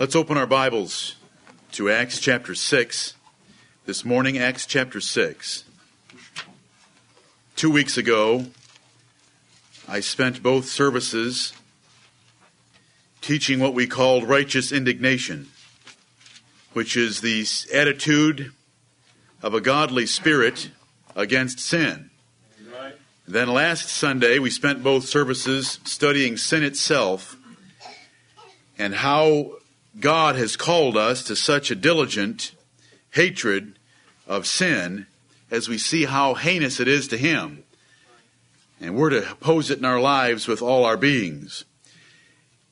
Let's open our Bibles to Acts chapter 6. This morning, Acts chapter 6. Two weeks ago, I spent both services teaching what we called righteous indignation, which is the attitude of a godly spirit against sin. Then last Sunday, we spent both services studying sin itself and how God has called us to such a diligent hatred of sin as we see how heinous it is to Him. And we're to oppose it in our lives with all our beings.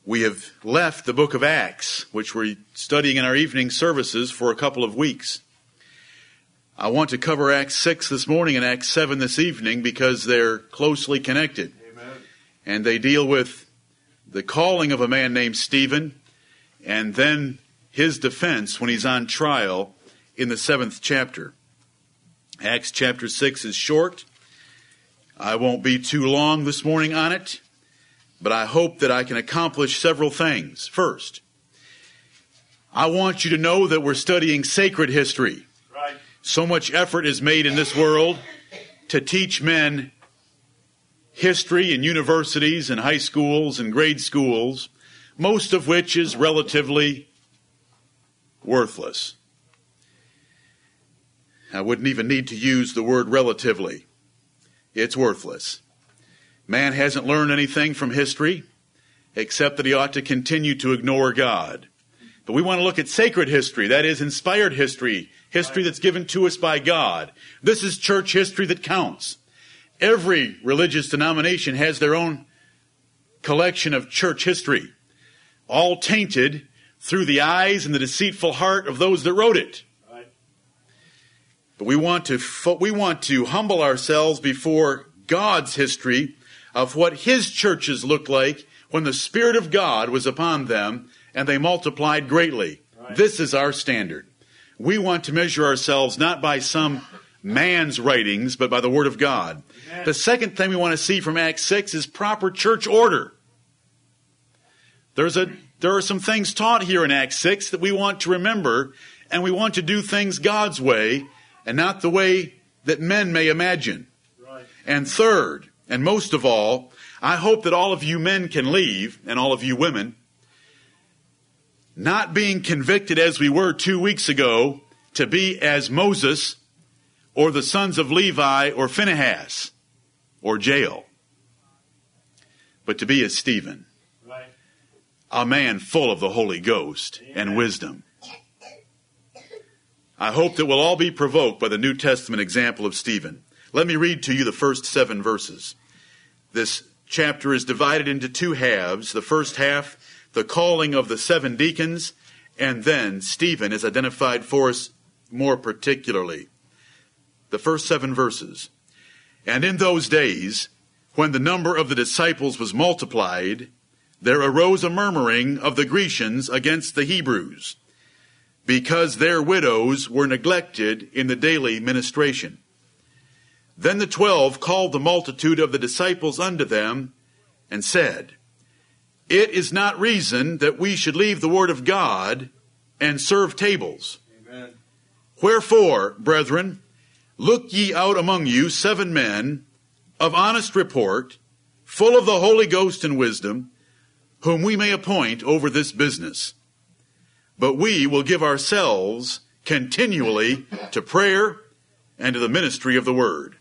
We have left the book of Acts, which we're studying in our evening services for a couple of weeks. I want to cover Acts 6 this morning and Acts 7 this evening because they're closely connected. Amen. And they deal with the calling of a man named Stephen and then his defense when he's on trial in the seventh chapter. Acts chapter 6 is short. I won't be too long this morning on it, but I hope that I can accomplish several things. First, I want you to know that we're studying sacred history. So much effort is made in this world to teach men history in universities and high schools and grade schools, most of which is relatively worthless. I wouldn't even need to use the word relatively. It's worthless. Man hasn't learned anything from history except that he ought to continue to ignore God. But we want to look at sacred history, that is, inspired history, history that's given to us by God. This is church history that counts. Every religious denomination has their own collection of church history, all tainted through the eyes and the deceitful heart of those that wrote it. But we want to we want to humble ourselves before God's history of what his churches looked like when the spirit of God was upon them and they multiplied greatly. Right. This is our standard. We want to measure ourselves not by some man's writings, but by the Word of God. Amen. The second thing we want to see from Acts 6 is proper church order. There's a, there are some things taught here in Acts 6 that we want to remember, and we want to do things God's way and not the way that men may imagine. Right. And third, and most of all, I hope that all of you men can leave, and all of you women, not being convicted as we were two weeks ago to be as Moses or the sons of Levi or Phinehas or Jael, but to be as Stephen. A man full of the Holy Ghost and wisdom. I hope that we'll all be provoked by the New Testament example of Stephen. Let me read to you the first seven verses. This chapter is divided into two halves. The first half the calling of the seven deacons, and then Stephen is identified for us more particularly. The first seven verses. And in those days, when the number of the disciples was multiplied, there arose a murmuring of the Grecians against the Hebrews, because their widows were neglected in the daily ministration. Then the twelve called the multitude of the disciples unto them, and said, it is not reason that we should leave the word of God and serve tables. Amen. Wherefore, brethren, look ye out among you seven men of honest report, full of the Holy Ghost and wisdom, whom we may appoint over this business. But we will give ourselves continually to prayer and to the ministry of the word.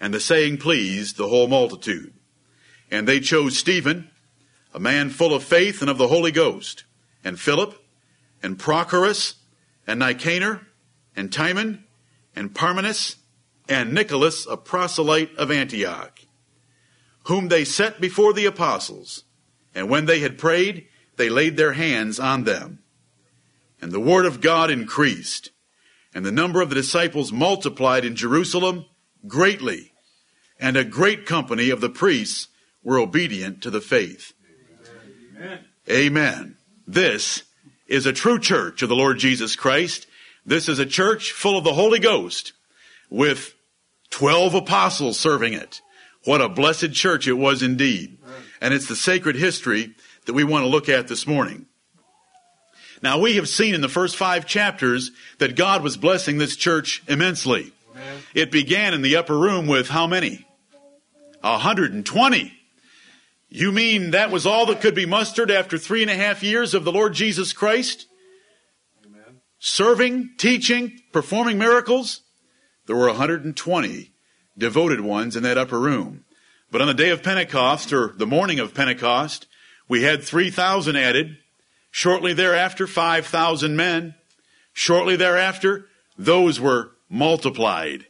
And the saying pleased the whole multitude. And they chose Stephen, a man full of faith and of the Holy Ghost, and Philip, and Prochorus, and Nicanor, and Timon, and Parmenas, and Nicholas, a proselyte of Antioch, whom they set before the apostles. And when they had prayed, they laid their hands on them. And the word of God increased, and the number of the disciples multiplied in Jerusalem greatly, and a great company of the priests were obedient to the faith. Amen. Amen. This is a true church of the Lord Jesus Christ. This is a church full of the Holy Ghost with 12 apostles serving it. What a blessed church it was indeed. And it's the sacred history that we want to look at this morning. Now we have seen in the first five chapters that God was blessing this church immensely. Amen. It began in the upper room with how many? 120. You mean that was all that could be mustered after three and a half years of the Lord Jesus Christ? Amen. Serving, teaching, performing miracles? There were 120 devoted ones in that upper room. But on the day of Pentecost, or the morning of Pentecost, we had 3,000 added. Shortly thereafter, 5,000 men. Shortly thereafter, those were multiplied.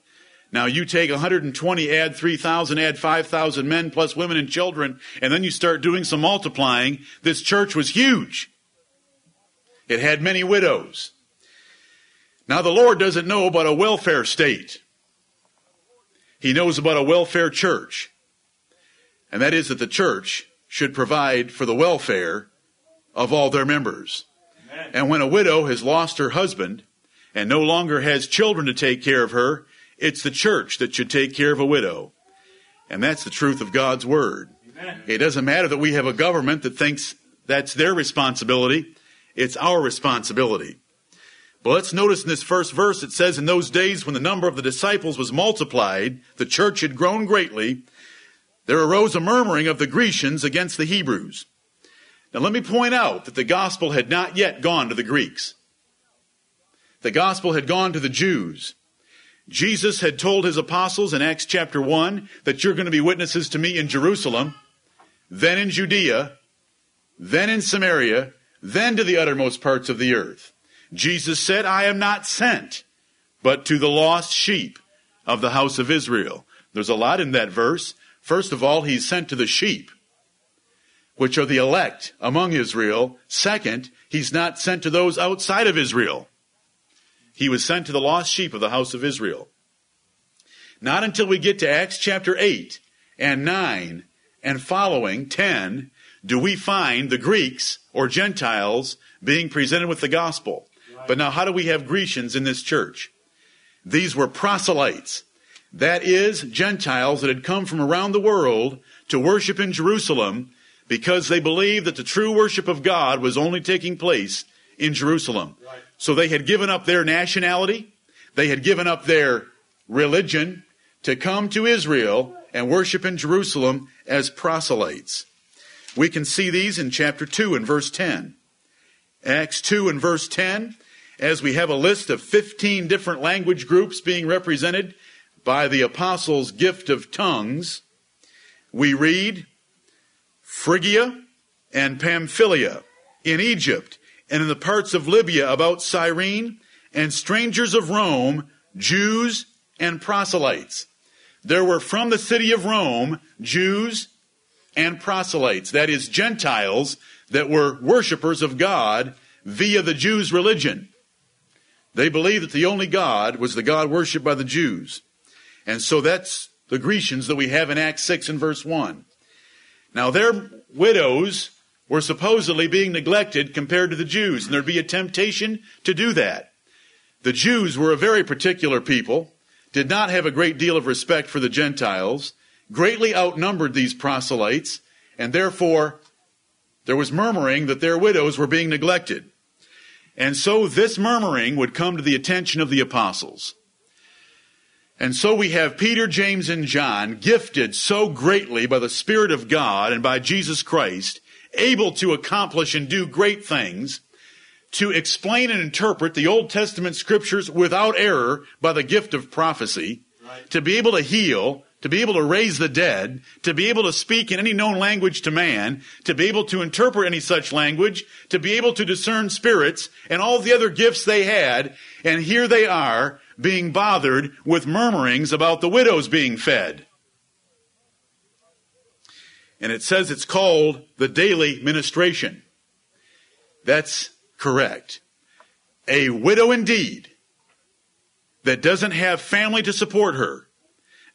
Now you take 120, add 3,000, add 5,000 men plus women and children, and then you start doing some multiplying. This church was huge. It had many widows. Now the Lord doesn't know about a welfare state. He knows about a welfare church. And that is that the church should provide for the welfare of all their members. Amen. And when a widow has lost her husband and no longer has children to take care of her, it's the church that should take care of a widow. And that's the truth of God's word. Amen. It doesn't matter that we have a government that thinks that's their responsibility. It's our responsibility. But let's notice in this first verse it says, In those days when the number of the disciples was multiplied, the church had grown greatly, there arose a murmuring of the Grecians against the Hebrews. Now let me point out that the gospel had not yet gone to the Greeks. The gospel had gone to the Jews. Jesus had told his apostles in Acts chapter 1 that you're going to be witnesses to me in Jerusalem, then in Judea, then in Samaria, then to the uttermost parts of the earth. Jesus said, I am not sent, but to the lost sheep of the house of Israel. There's a lot in that verse. First of all, he's sent to the sheep, which are the elect among Israel. Second, he's not sent to those outside of Israel. He was sent to the lost sheep of the house of Israel. Not until we get to Acts chapter 8 and 9 and following 10 do we find the Greeks or Gentiles being presented with the gospel. But now how do we have Grecians in this church? These were proselytes. That is, Gentiles that had come from around the world to worship in Jerusalem because they believed that the true worship of God was only taking place in Jerusalem. Right. So they had given up their nationality, they had given up their religion to come to Israel and worship in Jerusalem as proselytes. We can see these in chapter 2 and verse 10. Acts 2 and verse 10, as we have a list of 15 different language groups being represented by the apostles' gift of tongues, we read Phrygia and Pamphylia in Egypt and in the parts of Libya about Cyrene and strangers of Rome, Jews and proselytes. There were from the city of Rome Jews and proselytes, that is, Gentiles that were worshippers of God via the Jews' religion. They believed that the only God was the God worshipped by the Jews. And so that's the Grecians that we have in Acts 6 and verse 1. Now their widows were supposedly being neglected compared to the Jews, and there'd be a temptation to do that. The Jews were a very particular people, did not have a great deal of respect for the Gentiles, greatly outnumbered these proselytes, and therefore there was murmuring that their widows were being neglected. And so this murmuring would come to the attention of the apostles. And so we have Peter, James, and John gifted so greatly by the Spirit of God and by Jesus Christ, able to accomplish and do great things, to explain and interpret the Old Testament scriptures without error by the gift of prophecy, Right. to be able to heal, to be able to raise the dead, to be able to speak in any known language to man, to be able to interpret any such language, to be able to discern spirits, and all the other gifts they had, and here they are being bothered with murmurings about the widows being fed. And it says it's called the daily ministration. That's correct. A widow indeed that doesn't have family to support her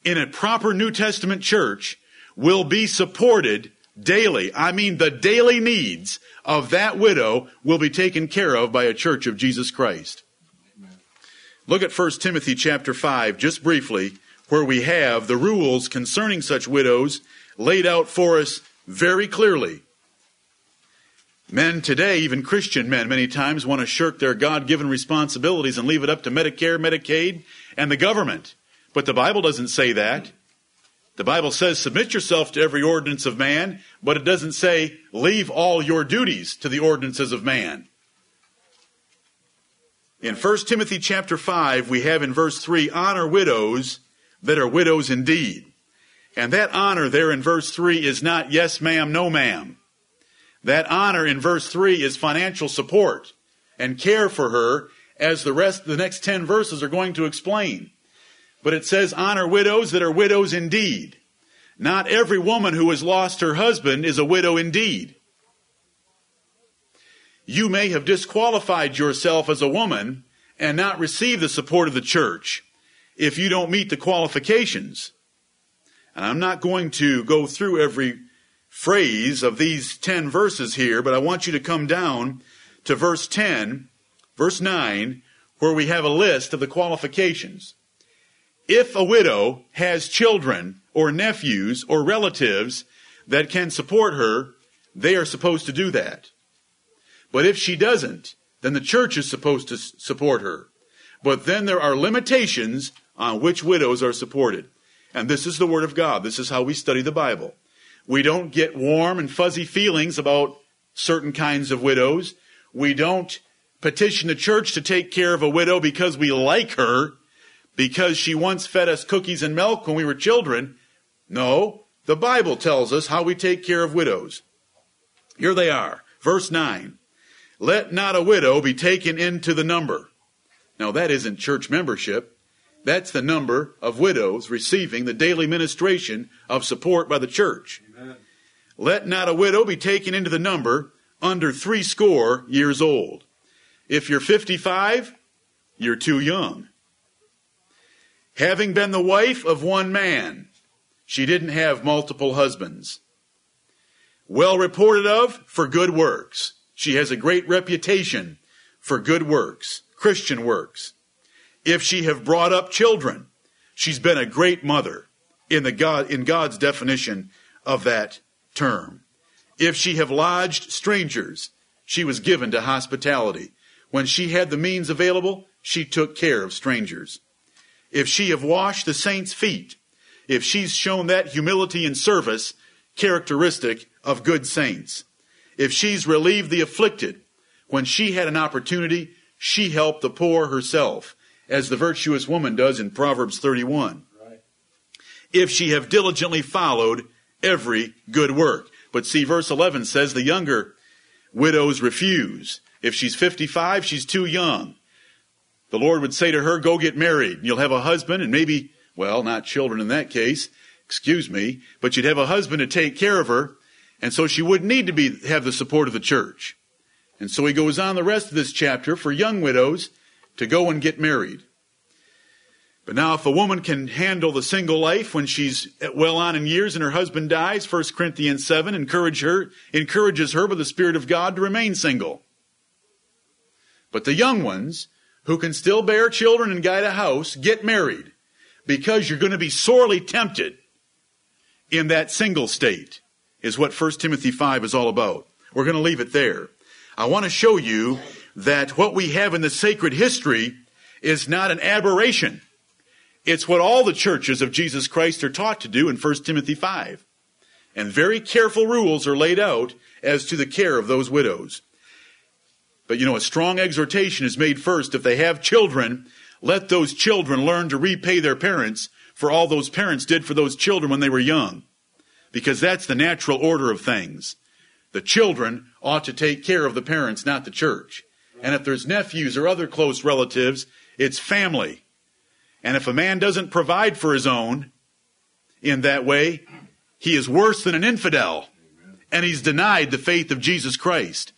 in a proper New Testament church will be supported daily. I mean, the daily needs of that widow will be taken care of by a church of Jesus Christ. Look at 1 Timothy chapter 5 just briefly where we have the rules concerning such widows laid out for us very clearly. Men today, even Christian men, many times want to shirk their God given responsibilities and leave it up to Medicare, Medicaid, and the government. But the Bible doesn't say that. The Bible says submit yourself to every ordinance of man, but it doesn't say leave all your duties to the ordinances of man. In 1 Timothy chapter 5, we have in verse 3, honor widows that are widows indeed. And that honor there in verse 3 is not yes ma'am, no ma'am. That honor in verse 3 is financial support and care for her as the rest, the next 10 verses are going to explain. But it says honor widows that are widows indeed. Not every woman who has lost her husband is a widow indeed. You may have disqualified yourself as a woman and not receive the support of the church if you don't meet the qualifications. And I'm not going to go through every phrase of these 10 verses here, but I want you to come down to verse 10, verse 9, where we have a list of the qualifications. If a widow has children or nephews or relatives that can support her, they are supposed to do that. But if she doesn't, then the church is supposed to support her. But then there are limitations on which widows are supported. And this is the Word of God. This is how we study the Bible. We don't get warm and fuzzy feelings about certain kinds of widows. We don't petition the church to take care of a widow because we like her, because she once fed us cookies and milk when we were children. No, the Bible tells us how we take care of widows. Here they are. Verse 9. Let not a widow be taken into the number. Now that isn't church membership. That's the number of widows receiving the daily ministration of support by the church. Amen. Let not a widow be taken into the number under three score years old. If you're 55, you're too young. Having been the wife of one man, she didn't have multiple husbands. Well reported of for good works. She has a great reputation for good works, Christian works if she have brought up children. She's been a great mother in the God in God's definition of that term. If she have lodged strangers, she was given to hospitality. When she had the means available, she took care of strangers. If she have washed the saints' feet, if she's shown that humility and service characteristic of good saints, if she's relieved the afflicted, when she had an opportunity, she helped the poor herself as the virtuous woman does in Proverbs 31. Right. If she have diligently followed every good work. But see, verse 11 says the younger widows refuse. If she's 55, she's too young. The Lord would say to her, go get married. You'll have a husband and maybe, well, not children in that case, excuse me, but you'd have a husband to take care of her. And so she wouldn't need to be, have the support of the church. And so he goes on the rest of this chapter for young widows to go and get married. But now, if a woman can handle the single life when she's well on in years and her husband dies, 1 Corinthians 7 encourage her, encourages her by the Spirit of God to remain single. But the young ones, who can still bear children and guide a house, get married because you're going to be sorely tempted in that single state, is what 1 Timothy 5 is all about. We're going to leave it there. I want to show you that what we have in the sacred history is not an aberration. It's what all the churches of Jesus Christ are taught to do in 1 Timothy 5. And very careful rules are laid out as to the care of those widows. But you know, a strong exhortation is made first. If they have children, let those children learn to repay their parents for all those parents did for those children when they were young. Because that's the natural order of things. The children ought to take care of the parents, not the church. And if there's nephews or other close relatives, it's family. And if a man doesn't provide for his own in that way, he is worse than an infidel. And he's denied the faith of Jesus Christ.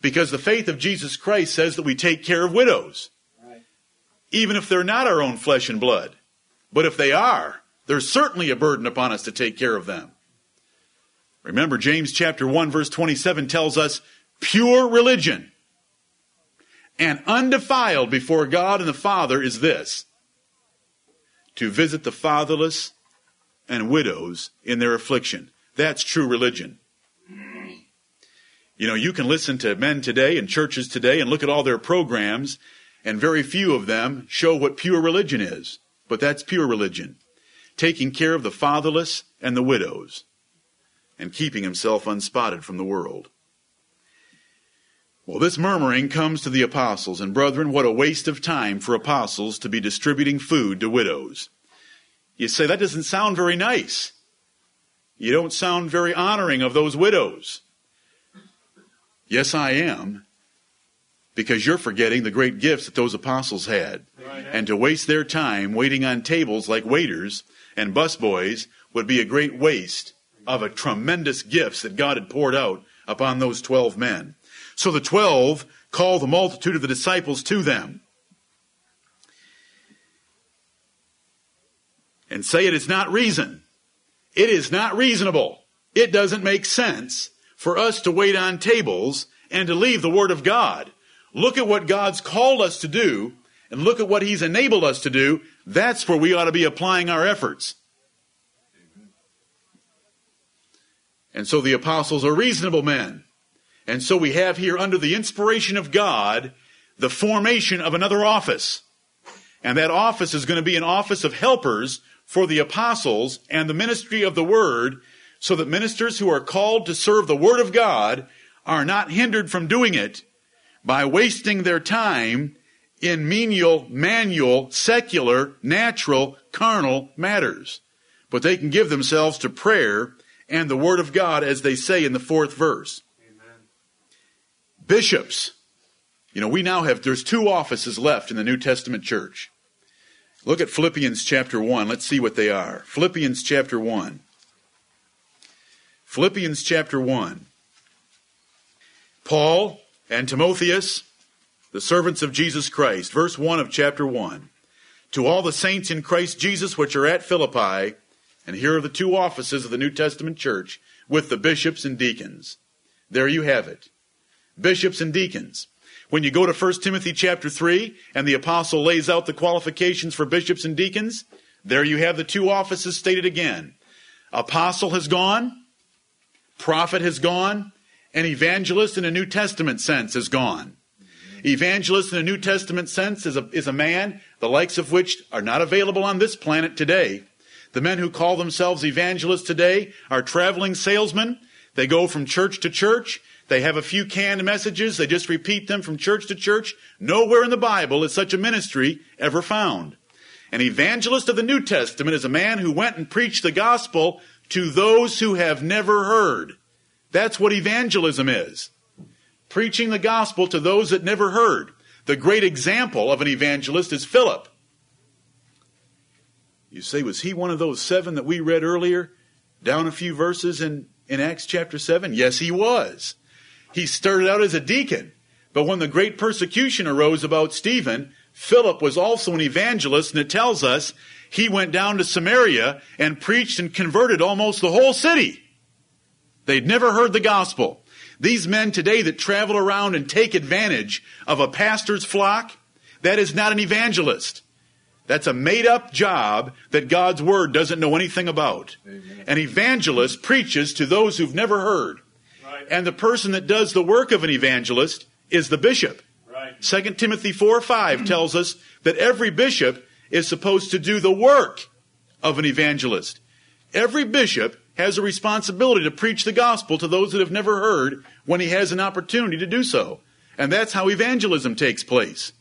Because the faith of Jesus Christ says that we take care of widows. Even if they're not our own flesh and blood. But if they are, there's certainly a burden upon us to take care of them. Remember, James chapter 1 verse 27 tells us pure religion and undefiled before God and the Father is this to visit the fatherless and widows in their affliction. That's true religion. You know, you can listen to men today and churches today and look at all their programs, and very few of them show what pure religion is. But that's pure religion. Taking care of the fatherless and the widows, and keeping himself unspotted from the world. Well, this murmuring comes to the apostles, and brethren, what a waste of time for apostles to be distributing food to widows. You say, that doesn't sound very nice. You don't sound very honoring of those widows. Yes, I am. Because you're forgetting the great gifts that those apostles had. Right. And to waste their time waiting on tables like waiters and busboys would be a great waste of a tremendous gifts that God had poured out upon those twelve men. So the twelve call the multitude of the disciples to them. And say it is not reason. It is not reasonable. It doesn't make sense for us to wait on tables and to leave the Word of God. Look at what God's called us to do and look at what He's enabled us to do. That's where we ought to be applying our efforts. And so the apostles are reasonable men. And so we have here under the inspiration of God the formation of another office. And that office is going to be an office of helpers for the apostles and the ministry of the word so that ministers who are called to serve the Word of God are not hindered from doing it by wasting their time in menial, manual, secular, natural, carnal matters. But they can give themselves to prayer and the Word of God, as they say in the fourth verse. Amen. Bishops. You know, we now have, there's two offices left in the New Testament church. Look at Philippians chapter 1. Let's see what they are. Philippians chapter 1. Philippians chapter 1. Paul and Timotheus, the servants of Jesus Christ, verse 1 of chapter 1. To all the saints in Christ Jesus which are at Philippi, and here are the two offices of the New Testament church with the bishops and deacons. There you have it. Bishops and deacons. When you go to 1 Timothy chapter 3 and the apostle lays out the qualifications for bishops and deacons, there you have the two offices stated again. Apostle has gone, prophet has gone, and evangelist in a New Testament sense is gone. Evangelist in a New Testament sense is a, is a man the likes of which are not available on this planet today. The men who call themselves evangelists today are traveling salesmen. They go from church to church. They have a few canned messages. They just repeat them from church to church. Nowhere in the Bible is such a ministry ever found. An evangelist of the New Testament is a man who went and preached the gospel to those who have never heard. That's what evangelism is. Preaching the gospel to those that never heard. The great example of an evangelist is Philip. You say, was he one of those seven that we read earlier, down a few verses in, in Acts chapter 7? Yes, he was. He started out as a deacon, but when the great persecution arose about Stephen, Philip was also an evangelist, and it tells us he went down to Samaria and preached and converted almost the whole city. They'd never heard the gospel. These men today that travel around and take advantage of a pastor's flock, that is not an evangelist. That's a made up job that God's word doesn't know anything about. Amen. An evangelist preaches to those who've never heard. Right. And the person that does the work of an evangelist is the bishop. Right. 2 Timothy 4 5 tells us that every bishop is supposed to do the work of an evangelist. Every bishop has a responsibility to preach the gospel to those that have never heard when he has an opportunity to do so. And that's how evangelism takes place.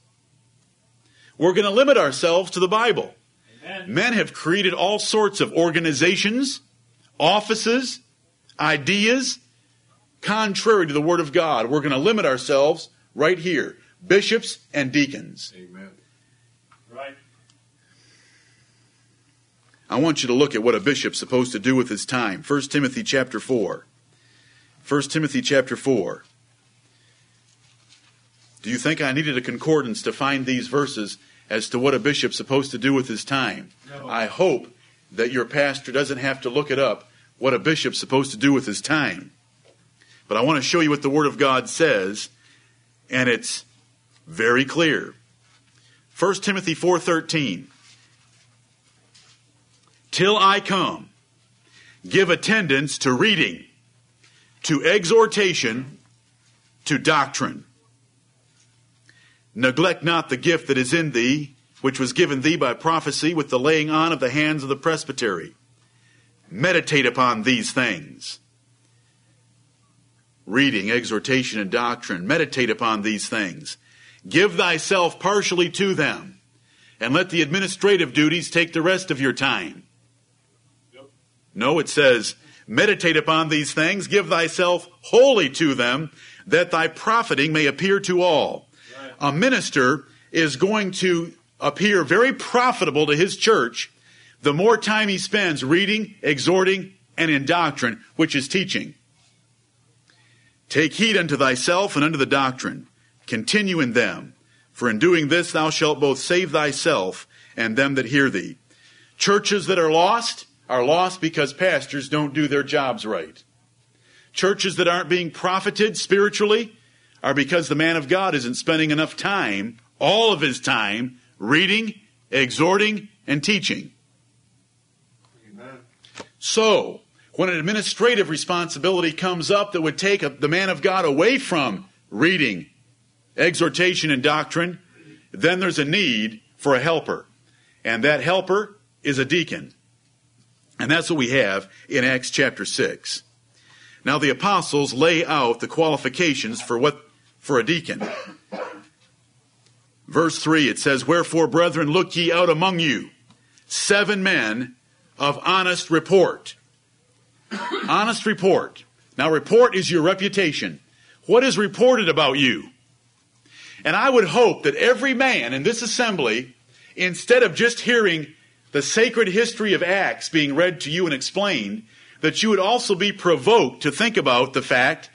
We're going to limit ourselves to the Bible. Amen. Men have created all sorts of organizations, offices, ideas, contrary to the Word of God. We're going to limit ourselves right here bishops and deacons. Amen. I want you to look at what a bishop's supposed to do with his time. 1 Timothy chapter 4. 1 Timothy chapter 4. Do you think I needed a concordance to find these verses as to what a bishop's supposed to do with his time? No. I hope that your pastor doesn't have to look it up what a bishop's supposed to do with his time. But I want to show you what the Word of God says, and it's very clear. 1 Timothy 4:13 till I come. Give attendance to reading, to exhortation, to doctrine. Neglect not the gift that is in thee, which was given thee by prophecy with the laying on of the hands of the presbytery. Meditate upon these things. Reading, exhortation, and doctrine. Meditate upon these things. Give thyself partially to them, and let the administrative duties take the rest of your time. No, it says, meditate upon these things, give thyself wholly to them, that thy profiting may appear to all. Right. A minister is going to appear very profitable to his church the more time he spends reading, exhorting, and in doctrine, which is teaching. Take heed unto thyself and unto the doctrine. Continue in them. For in doing this thou shalt both save thyself and them that hear thee. Churches that are lost are lost because pastors don't do their jobs right. Churches that aren't being profited spiritually are because the man of God isn't spending enough time, all of his time, reading, exhorting, and teaching. Amen. So, when an administrative responsibility comes up that would take a, the man of God away from reading, exhortation, and doctrine, then there's a need for a helper. And that helper is a deacon. And that's what we have in Acts chapter 6. Now the apostles lay out the qualifications for what for a deacon. Verse 3 it says, Wherefore, brethren, look ye out among you seven men of honest report. honest report. Now, report is your reputation. What is reported about you? And I would hope that every man in this assembly, instead of just hearing the sacred history of Acts being read to you and explained, that you would also be provoked to think about the fact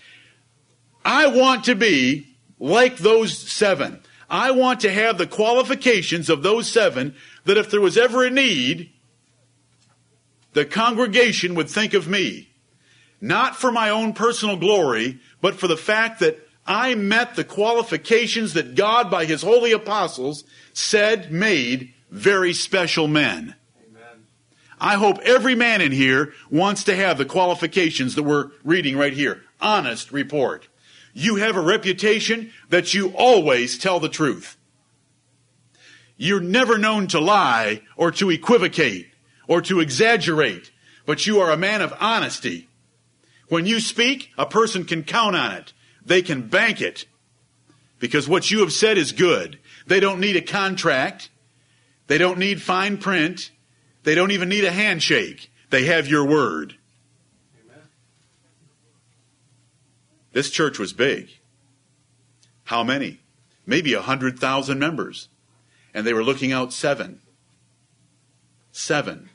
I want to be like those seven. I want to have the qualifications of those seven that if there was ever a need, the congregation would think of me. Not for my own personal glory, but for the fact that I met the qualifications that God, by His holy apostles, said made very special men. I hope every man in here wants to have the qualifications that we're reading right here. Honest report. You have a reputation that you always tell the truth. You're never known to lie or to equivocate or to exaggerate, but you are a man of honesty. When you speak, a person can count on it. They can bank it because what you have said is good. They don't need a contract. They don't need fine print. They don't even need a handshake. They have your word. Amen. This church was big. How many? Maybe a hundred thousand members. And they were looking out seven. Seven.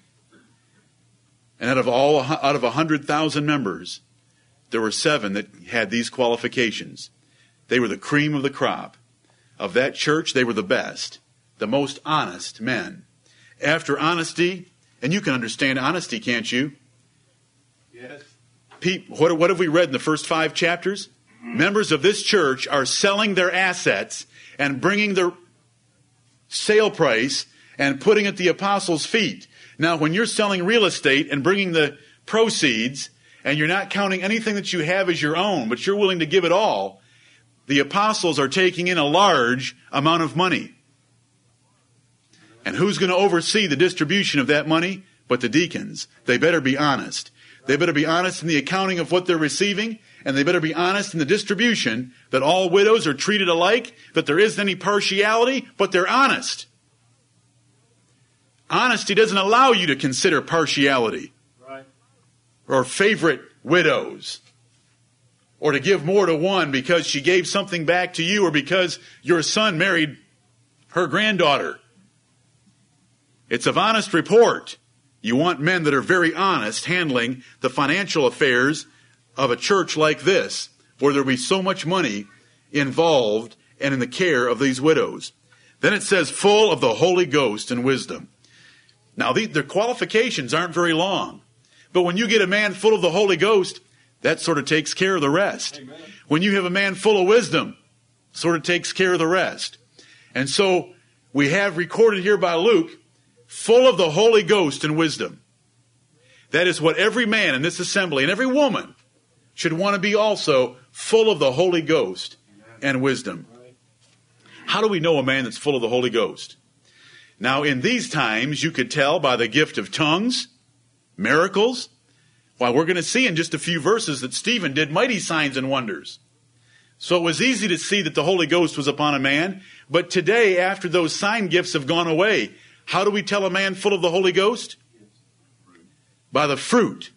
And out of all, out of a hundred thousand members, there were seven that had these qualifications. They were the cream of the crop. Of that church, they were the best, the most honest men. After honesty, and you can understand honesty, can't you? Yes. Pete, what, what have we read in the first five chapters? Members of this church are selling their assets and bringing their sale price and putting it at the apostles' feet. Now, when you're selling real estate and bringing the proceeds, and you're not counting anything that you have as your own, but you're willing to give it all, the apostles are taking in a large amount of money. And who's going to oversee the distribution of that money? But the deacons. They better be honest. They better be honest in the accounting of what they're receiving, and they better be honest in the distribution that all widows are treated alike, that there isn't any partiality, but they're honest. Honesty doesn't allow you to consider partiality right. or favorite widows or to give more to one because she gave something back to you or because your son married her granddaughter. It's of honest report. You want men that are very honest handling the financial affairs of a church like this, where there will be so much money involved and in the care of these widows. Then it says, full of the Holy Ghost and wisdom. Now, the, the qualifications aren't very long, but when you get a man full of the Holy Ghost, that sort of takes care of the rest. Amen. When you have a man full of wisdom, sort of takes care of the rest. And so we have recorded here by Luke full of the Holy Ghost and wisdom. That is what every man in this assembly and every woman should want to be also full of the Holy Ghost and wisdom. How do we know a man that's full of the Holy Ghost? Now, in these times, you could tell by the gift of tongues, miracles. Well, we're going to see in just a few verses that Stephen did mighty signs and wonders. So it was easy to see that the Holy Ghost was upon a man. But today, after those sign gifts have gone away, how do we tell a man full of the Holy Ghost? By the fruit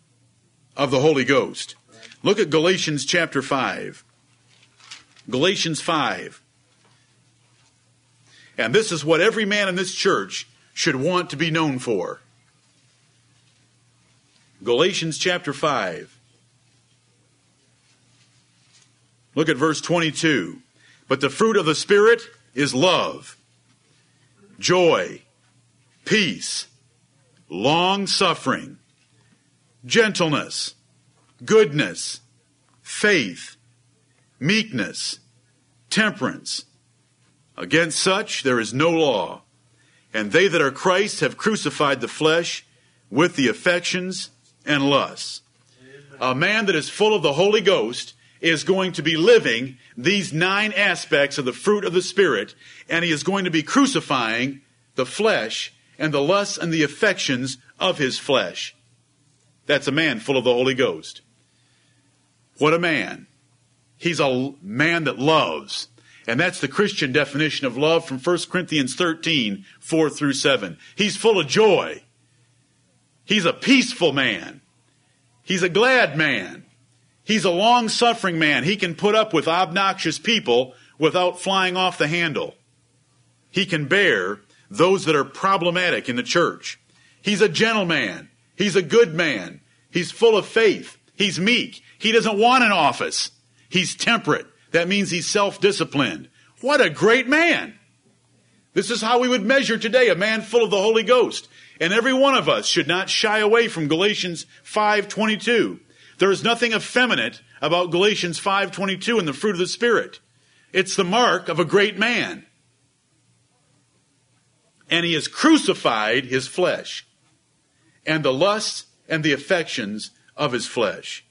of the Holy Ghost. Look at Galatians chapter 5. Galatians 5. And this is what every man in this church should want to be known for. Galatians chapter 5. Look at verse 22. But the fruit of the Spirit is love, joy, peace, long suffering, gentleness, goodness, faith, meekness, temperance. Against such there is no law. And they that are Christ have crucified the flesh with the affections and lusts. A man that is full of the Holy Ghost is going to be living these nine aspects of the fruit of the Spirit, and he is going to be crucifying the flesh and the lusts and the affections of his flesh. That's a man full of the Holy Ghost. What a man. He's a man that loves. And that's the Christian definition of love from 1 Corinthians 13, 4 through 7. He's full of joy. He's a peaceful man. He's a glad man. He's a long suffering man. He can put up with obnoxious people without flying off the handle. He can bear those that are problematic in the church. He's a gentleman. He's a good man. He's full of faith. He's meek. He doesn't want an office. He's temperate. That means he's self-disciplined. What a great man. This is how we would measure today a man full of the Holy Ghost. And every one of us should not shy away from Galatians 5:22. There is nothing effeminate about Galatians 5:22 and the fruit of the spirit. It's the mark of a great man. And he has crucified his flesh and the lusts and the affections of his flesh.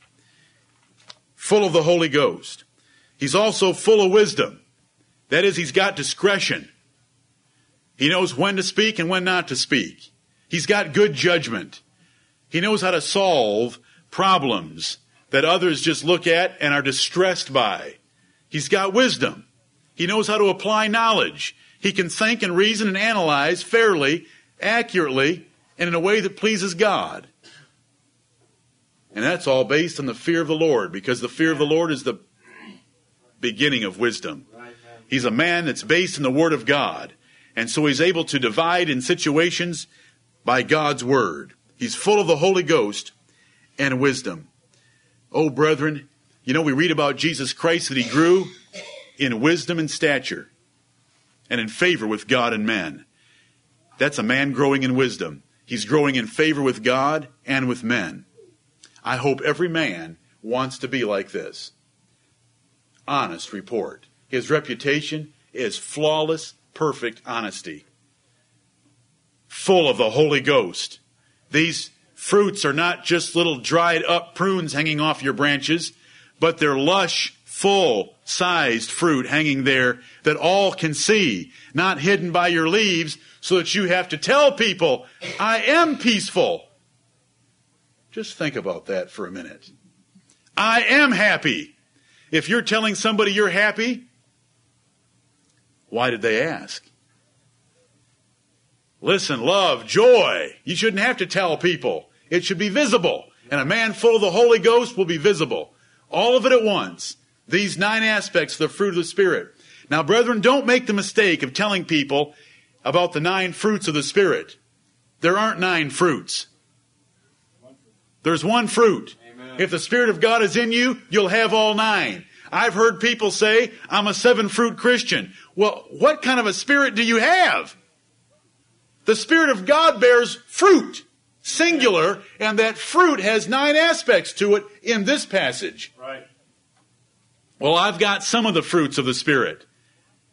Full of the Holy Ghost. He's also full of wisdom. That is, he's got discretion. He knows when to speak and when not to speak. He's got good judgment. He knows how to solve problems that others just look at and are distressed by. He's got wisdom. He knows how to apply knowledge. He can think and reason and analyze fairly, accurately, and in a way that pleases God. And that's all based on the fear of the Lord, because the fear of the Lord is the beginning of wisdom. He's a man that's based in the Word of God. And so he's able to divide in situations by God's Word. He's full of the Holy Ghost and wisdom. Oh, brethren, you know, we read about Jesus Christ that he grew in wisdom and stature and in favor with God and men. That's a man growing in wisdom. He's growing in favor with God and with men. I hope every man wants to be like this. Honest report. His reputation is flawless, perfect honesty. Full of the Holy Ghost. These fruits are not just little dried up prunes hanging off your branches, but they're lush, full sized fruit hanging there that all can see, not hidden by your leaves so that you have to tell people, I am peaceful. Just think about that for a minute. I am happy. If you're telling somebody you're happy, why did they ask? Listen, love, joy. You shouldn't have to tell people. It should be visible. And a man full of the Holy Ghost will be visible. All of it at once. These nine aspects of the fruit of the Spirit. Now, brethren, don't make the mistake of telling people about the nine fruits of the Spirit. There aren't nine fruits. There's one fruit. Amen. If the Spirit of God is in you, you'll have all nine. I've heard people say, I'm a seven fruit Christian. Well, what kind of a spirit do you have? The Spirit of God bears fruit, singular, and that fruit has nine aspects to it in this passage. Right. Well, I've got some of the fruits of the Spirit.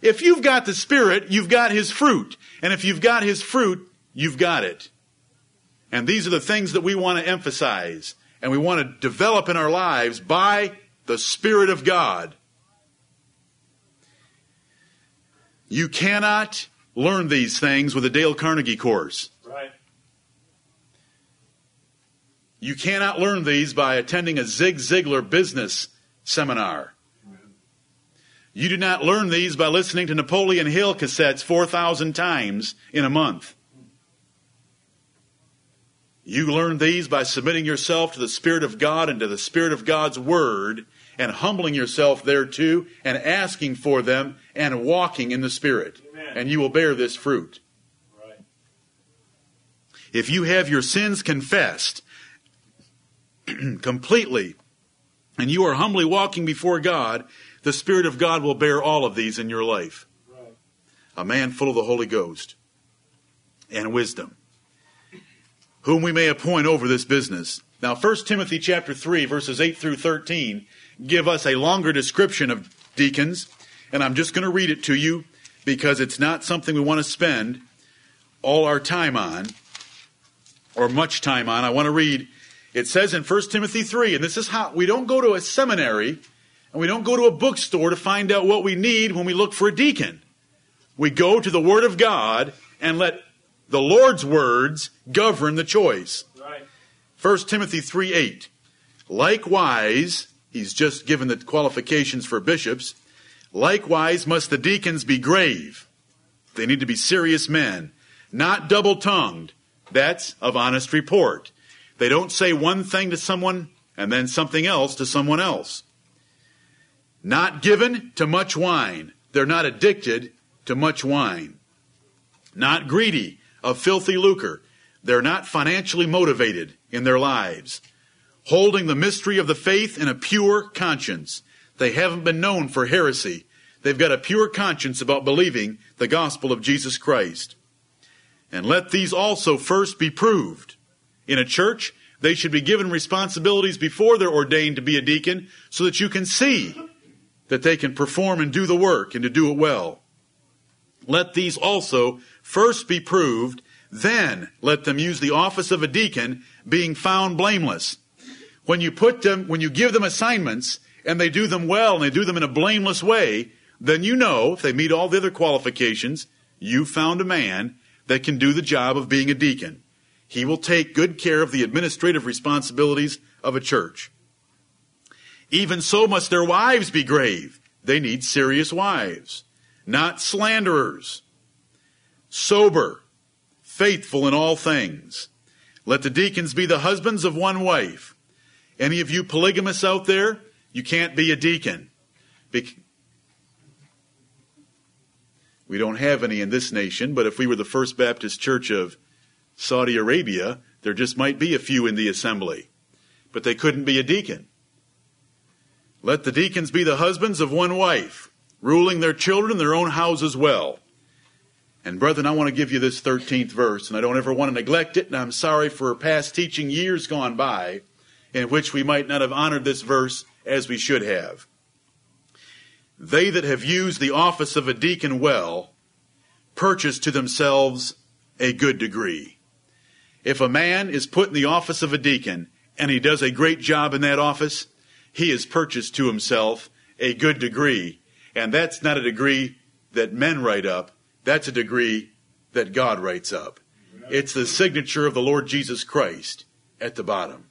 If you've got the Spirit, you've got His fruit. And if you've got His fruit, you've got it. And these are the things that we want to emphasize and we want to develop in our lives by the Spirit of God. You cannot learn these things with a Dale Carnegie course. Right. You cannot learn these by attending a Zig Ziglar business seminar. You do not learn these by listening to Napoleon Hill cassettes 4,000 times in a month. You learn these by submitting yourself to the Spirit of God and to the Spirit of God's Word and humbling yourself thereto and asking for them and walking in the Spirit. Amen. And you will bear this fruit. Right. If you have your sins confessed completely and you are humbly walking before God, the Spirit of God will bear all of these in your life. Right. A man full of the Holy Ghost and wisdom, whom we may appoint over this business. Now, 1 Timothy chapter 3, verses 8 through 13, give us a longer description of deacons, and I'm just going to read it to you because it's not something we want to spend all our time on or much time on. I want to read it says in 1 Timothy 3, and this is how we don't go to a seminary and we don't go to a bookstore to find out what we need when we look for a deacon. We go to the Word of God and let the Lord's words govern the choice. Right. 1 Timothy 3 8. Likewise, he's just given the qualifications for bishops. Likewise, must the deacons be grave. They need to be serious men, not double tongued. That's of honest report. They don't say one thing to someone and then something else to someone else. Not given to much wine. They're not addicted to much wine. Not greedy of filthy lucre. They're not financially motivated in their lives. Holding the mystery of the faith in a pure conscience. They haven't been known for heresy. They've got a pure conscience about believing the gospel of Jesus Christ. And let these also first be proved. In a church, they should be given responsibilities before they're ordained to be a deacon so that you can see that they can perform and do the work and to do it well. Let these also first be proved, then let them use the office of a deacon, being found blameless. When you put them, when you give them assignments and they do them well and they do them in a blameless way, then you know, if they meet all the other qualifications, you found a man that can do the job of being a deacon. He will take good care of the administrative responsibilities of a church. Even so must their wives be grave. They need serious wives, not slanderers, sober, faithful in all things. Let the deacons be the husbands of one wife. Any of you polygamists out there, you can't be a deacon. Bec- we don't have any in this nation, but if we were the First Baptist Church of Saudi Arabia, there just might be a few in the assembly. But they couldn't be a deacon. Let the deacons be the husbands of one wife, ruling their children their own houses well. And brethren, I want to give you this 13th verse, and I don't ever want to neglect it, and I'm sorry for past teaching years gone by in which we might not have honored this verse as we should have. They that have used the office of a deacon well purchase to themselves a good degree. If a man is put in the office of a deacon and he does a great job in that office, he has purchased to himself a good degree. And that's not a degree that men write up, that's a degree that God writes up. It's the signature of the Lord Jesus Christ at the bottom.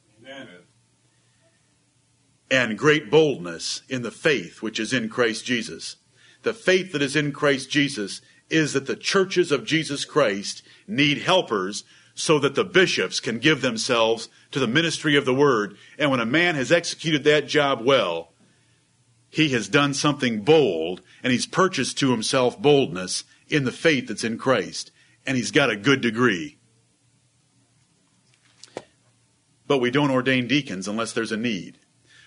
And great boldness in the faith which is in Christ Jesus. The faith that is in Christ Jesus is that the churches of Jesus Christ need helpers so that the bishops can give themselves to the ministry of the word. And when a man has executed that job well, he has done something bold and he's purchased to himself boldness in the faith that's in Christ. And he's got a good degree. But we don't ordain deacons unless there's a need.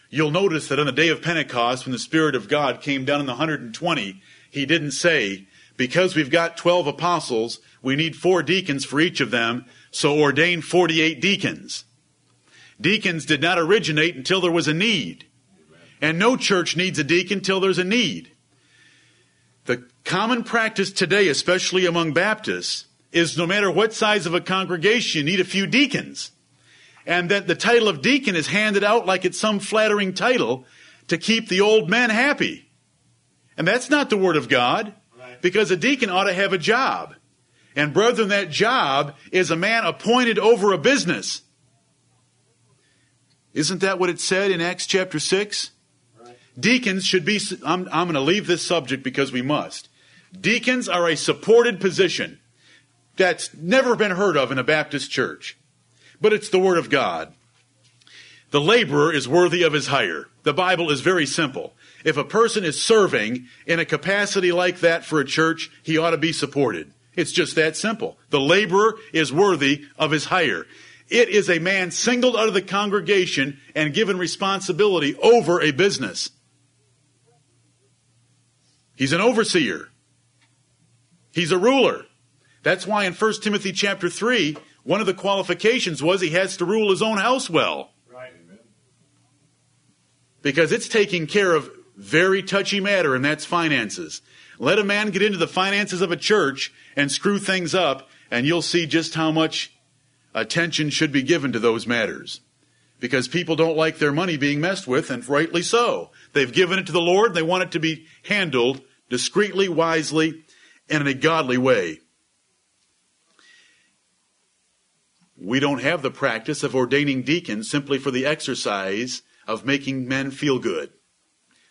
You'll notice that on the day of Pentecost, when the Spirit of God came down in the 120, he didn't say, because we've got 12 apostles, we need four deacons for each of them, so ordained 48 deacons. Deacons did not originate until there was a need. And no church needs a deacon until there's a need. The common practice today, especially among Baptists, is no matter what size of a congregation, you need a few deacons. and that the title of deacon is handed out like it's some flattering title to keep the old men happy. And that's not the word of God, because a deacon ought to have a job. And brethren, that job is a man appointed over a business. Isn't that what it said in Acts chapter 6? Deacons should be, I'm, I'm going to leave this subject because we must. Deacons are a supported position that's never been heard of in a Baptist church, but it's the Word of God. The laborer is worthy of his hire. The Bible is very simple. If a person is serving in a capacity like that for a church, he ought to be supported. It's just that simple. The laborer is worthy of his hire. It is a man singled out of the congregation and given responsibility over a business. He's an overseer. He's a ruler. That's why in 1 Timothy chapter 3, one of the qualifications was he has to rule his own house well. Right. Because it's taking care of very touchy matter, and that's finances. Let a man get into the finances of a church and screw things up, and you'll see just how much attention should be given to those matters. Because people don't like their money being messed with, and rightly so. They've given it to the Lord, they want it to be handled discreetly, wisely, and in a godly way. We don't have the practice of ordaining deacons simply for the exercise of making men feel good.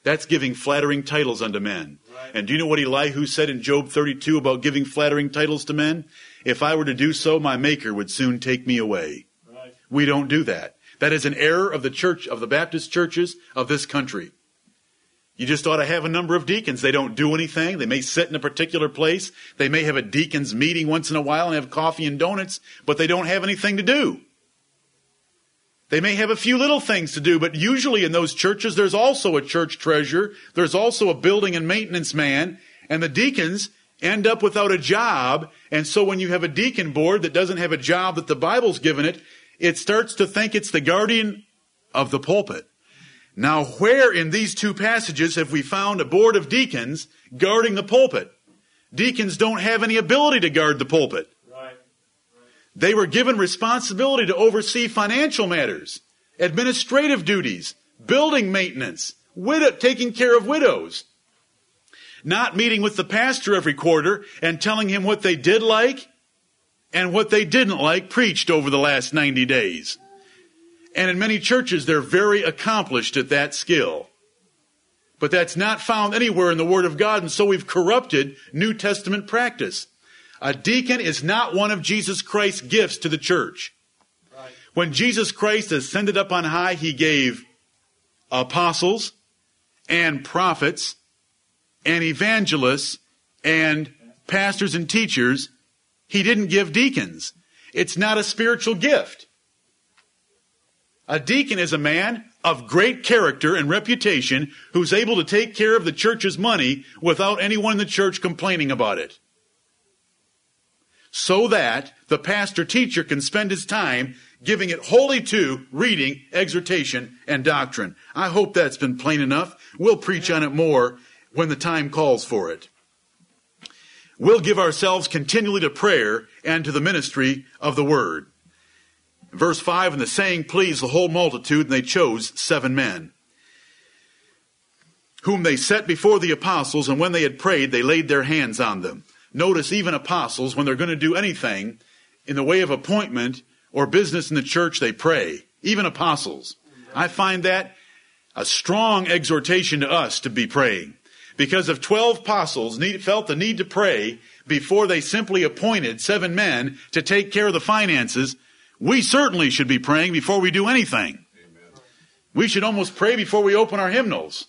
That's giving flattering titles unto men. And do you know what Elihu said in Job 32 about giving flattering titles to men? If I were to do so, my maker would soon take me away. Right. We don't do that. That is an error of the church, of the Baptist churches of this country. You just ought to have a number of deacons. They don't do anything. They may sit in a particular place. They may have a deacon's meeting once in a while and have coffee and donuts, but they don't have anything to do. They may have a few little things to do, but usually in those churches, there's also a church treasurer. There's also a building and maintenance man. And the deacons end up without a job. And so when you have a deacon board that doesn't have a job that the Bible's given it, it starts to think it's the guardian of the pulpit. Now, where in these two passages have we found a board of deacons guarding the pulpit? Deacons don't have any ability to guard the pulpit. They were given responsibility to oversee financial matters, administrative duties, building maintenance, widow, taking care of widows. Not meeting with the pastor every quarter and telling him what they did like and what they didn't like preached over the last 90 days. And in many churches, they're very accomplished at that skill. But that's not found anywhere in the Word of God, and so we've corrupted New Testament practice. A deacon is not one of Jesus Christ's gifts to the church. Right. When Jesus Christ ascended up on high, he gave apostles and prophets and evangelists and pastors and teachers. He didn't give deacons. It's not a spiritual gift. A deacon is a man of great character and reputation who's able to take care of the church's money without anyone in the church complaining about it so that the pastor teacher can spend his time giving it wholly to reading, exhortation, and doctrine. I hope that's been plain enough. We'll preach on it more when the time calls for it. We'll give ourselves continually to prayer and to the ministry of the word. Verse 5 And the saying pleased the whole multitude, and they chose seven men, whom they set before the apostles, and when they had prayed, they laid their hands on them. Notice even apostles, when they're going to do anything in the way of appointment or business in the church, they pray. Even apostles. I find that a strong exhortation to us to be praying. Because if 12 apostles need, felt the need to pray before they simply appointed seven men to take care of the finances, we certainly should be praying before we do anything. Amen. We should almost pray before we open our hymnals.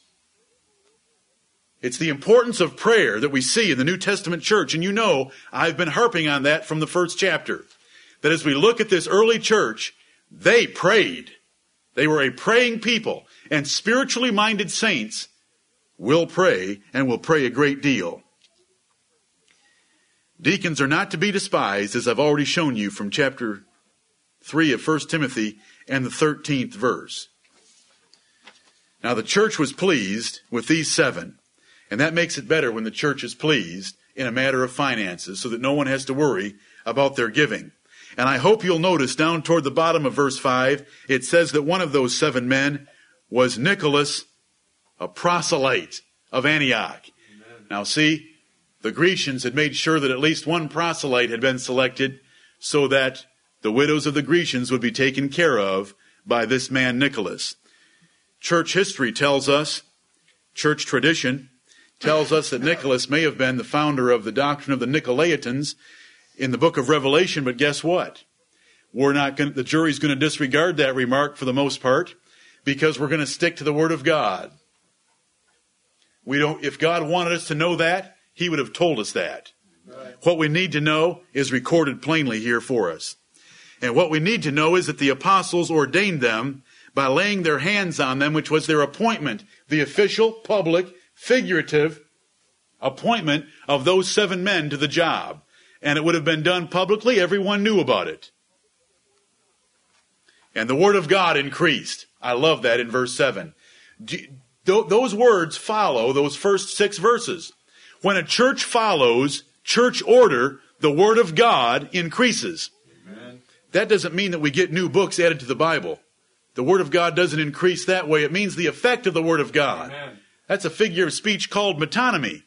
It's the importance of prayer that we see in the New Testament church. And you know, I've been harping on that from the first chapter. That as we look at this early church, they prayed. They were a praying people. And spiritually minded saints will pray and will pray a great deal. Deacons are not to be despised, as I've already shown you from chapter 3 of 1 Timothy and the 13th verse. Now the church was pleased with these seven. And that makes it better when the church is pleased in a matter of finances so that no one has to worry about their giving. And I hope you'll notice down toward the bottom of verse 5, it says that one of those seven men was Nicholas, a proselyte of Antioch. Amen. Now see, the Grecians had made sure that at least one proselyte had been selected so that the widows of the Grecians would be taken care of by this man Nicholas. Church history tells us, church tradition tells us that Nicholas may have been the founder of the doctrine of the Nicolaitans in the book of Revelation, but guess what? We're not going the jury's going to disregard that remark for the most part because we're going to stick to the word of God. We don't, if God wanted us to know that, he would have told us that. Right. What we need to know is recorded plainly here for us. And what we need to know is that the apostles ordained them by laying their hands on them, which was their appointment, the official, public, figurative appointment of those seven men to the job. And it would have been done publicly. Everyone knew about it. And the word of God increased. I love that in verse 7. Those words follow those first six verses. When a church follows church order, the Word of God increases. Amen. That doesn't mean that we get new books added to the Bible. The Word of God doesn't increase that way. It means the effect of the Word of God. Amen. That's a figure of speech called metonymy.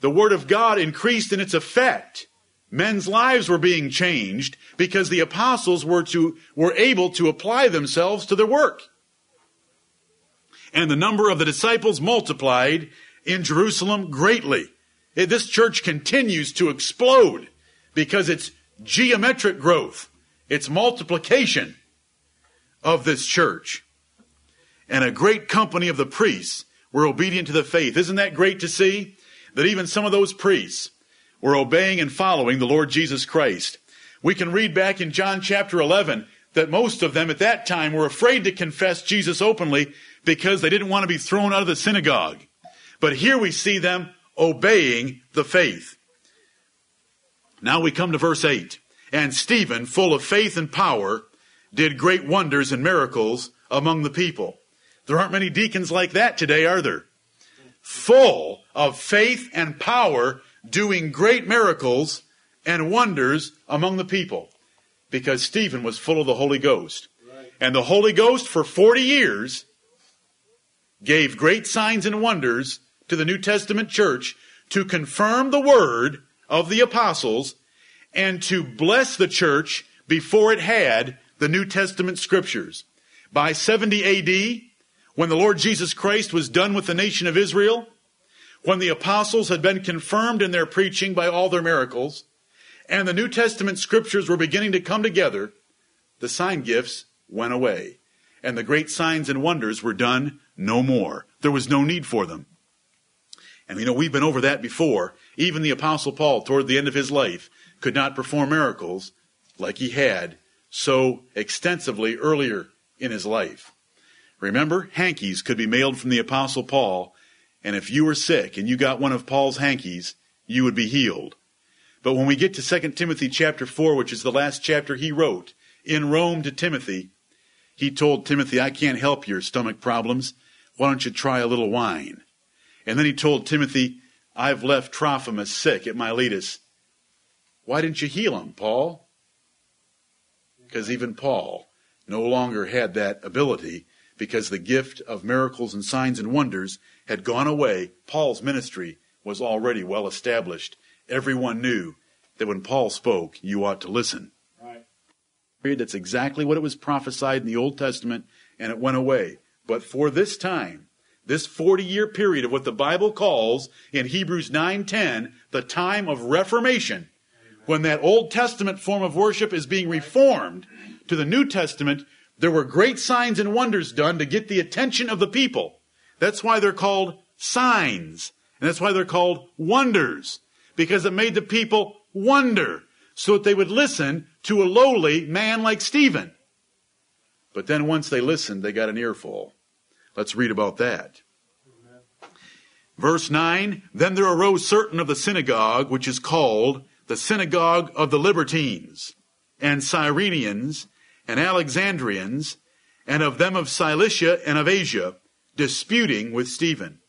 The Word of God increased in its effect. Men's lives were being changed because the apostles were to, were able to apply themselves to their work. And the number of the disciples multiplied in Jerusalem greatly. This church continues to explode because it's geometric growth. It's multiplication of this church. And a great company of the priests were obedient to the faith. Isn't that great to see? That even some of those priests were obeying and following the Lord Jesus Christ. We can read back in John chapter 11 that most of them at that time were afraid to confess Jesus openly because they didn't want to be thrown out of the synagogue. But here we see them obeying the faith. Now we come to verse 8. And Stephen, full of faith and power, did great wonders and miracles among the people. There aren't many deacons like that today, are there? Full of faith and power, doing great miracles and wonders among the people. Because Stephen was full of the Holy Ghost. And the Holy Ghost for 40 years gave great signs and wonders to the New Testament church to confirm the word of the apostles and to bless the church before it had the New Testament scriptures. By 70 AD, when the Lord Jesus Christ was done with the nation of Israel, when the apostles had been confirmed in their preaching by all their miracles, and the New Testament scriptures were beginning to come together, the sign gifts went away, and the great signs and wonders were done no more. There was no need for them. And you know, we've been over that before. Even the apostle Paul, toward the end of his life, could not perform miracles like he had so extensively earlier in his life. Remember, hankies could be mailed from the apostle Paul, and if you were sick and you got one of Paul's hankies, you would be healed. But when we get to 2 Timothy chapter 4, which is the last chapter he wrote in Rome to Timothy, he told Timothy, I can't help your stomach problems. Why don't you try a little wine? And then he told Timothy, I've left Trophimus sick at Miletus. Why didn't you heal him, Paul? Because even Paul no longer had that ability because the gift of miracles and signs and wonders had gone away. Paul's ministry was already well established. Everyone knew that when Paul spoke, you ought to listen. Right. That's exactly what it was prophesied in the Old Testament, and it went away. But for this time, this 40 year period of what the Bible calls in Hebrews 9:10 the time of reformation when that Old Testament form of worship is being reformed to the New Testament there were great signs and wonders done to get the attention of the people. That's why they're called signs. And that's why they're called wonders. Because it made the people wonder so that they would listen to a lowly man like Stephen. But then once they listened they got an earful. Let's read about that. Verse 9 Then there arose certain of the synagogue, which is called the synagogue of the Libertines, and Cyrenians, and Alexandrians, and of them of Cilicia and of Asia, disputing with Stephen.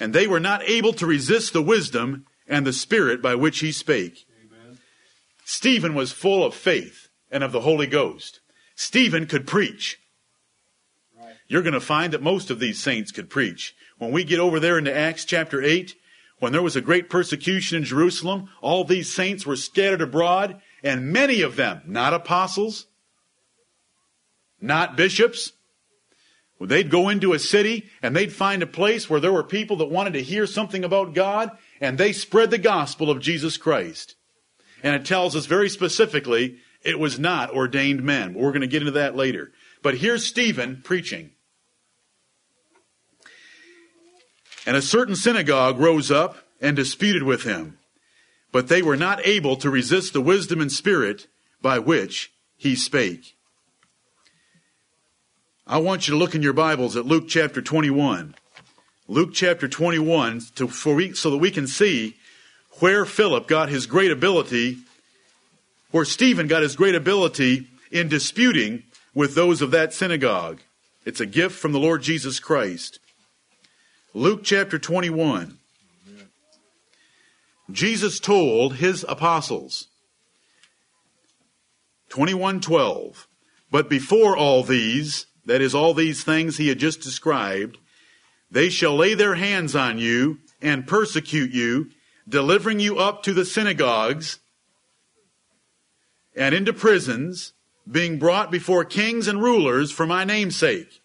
And they were not able to resist the wisdom and the spirit by which he spake. Amen. Stephen was full of faith and of the Holy Ghost. Stephen could preach. You're going to find that most of these saints could preach. When we get over there into Acts chapter 8, when there was a great persecution in Jerusalem, all these saints were scattered abroad, and many of them, not apostles, not bishops, they'd go into a city and they'd find a place where there were people that wanted to hear something about God, and they spread the gospel of Jesus Christ. And it tells us very specifically it was not ordained men. We're going to get into that later. But here's Stephen preaching. And a certain synagogue rose up and disputed with him. But they were not able to resist the wisdom and spirit by which he spake. I want you to look in your Bibles at Luke chapter 21. Luke chapter 21 to, we, so that we can see where Philip got his great ability, where Stephen got his great ability in disputing with those of that synagogue. It's a gift from the Lord Jesus Christ. Luke chapter 21. Jesus told his apostles, 21:12, but before all these, that is all these things he had just described, they shall lay their hands on you and persecute you, delivering you up to the synagogues and into prisons, being brought before kings and rulers for my name's sake.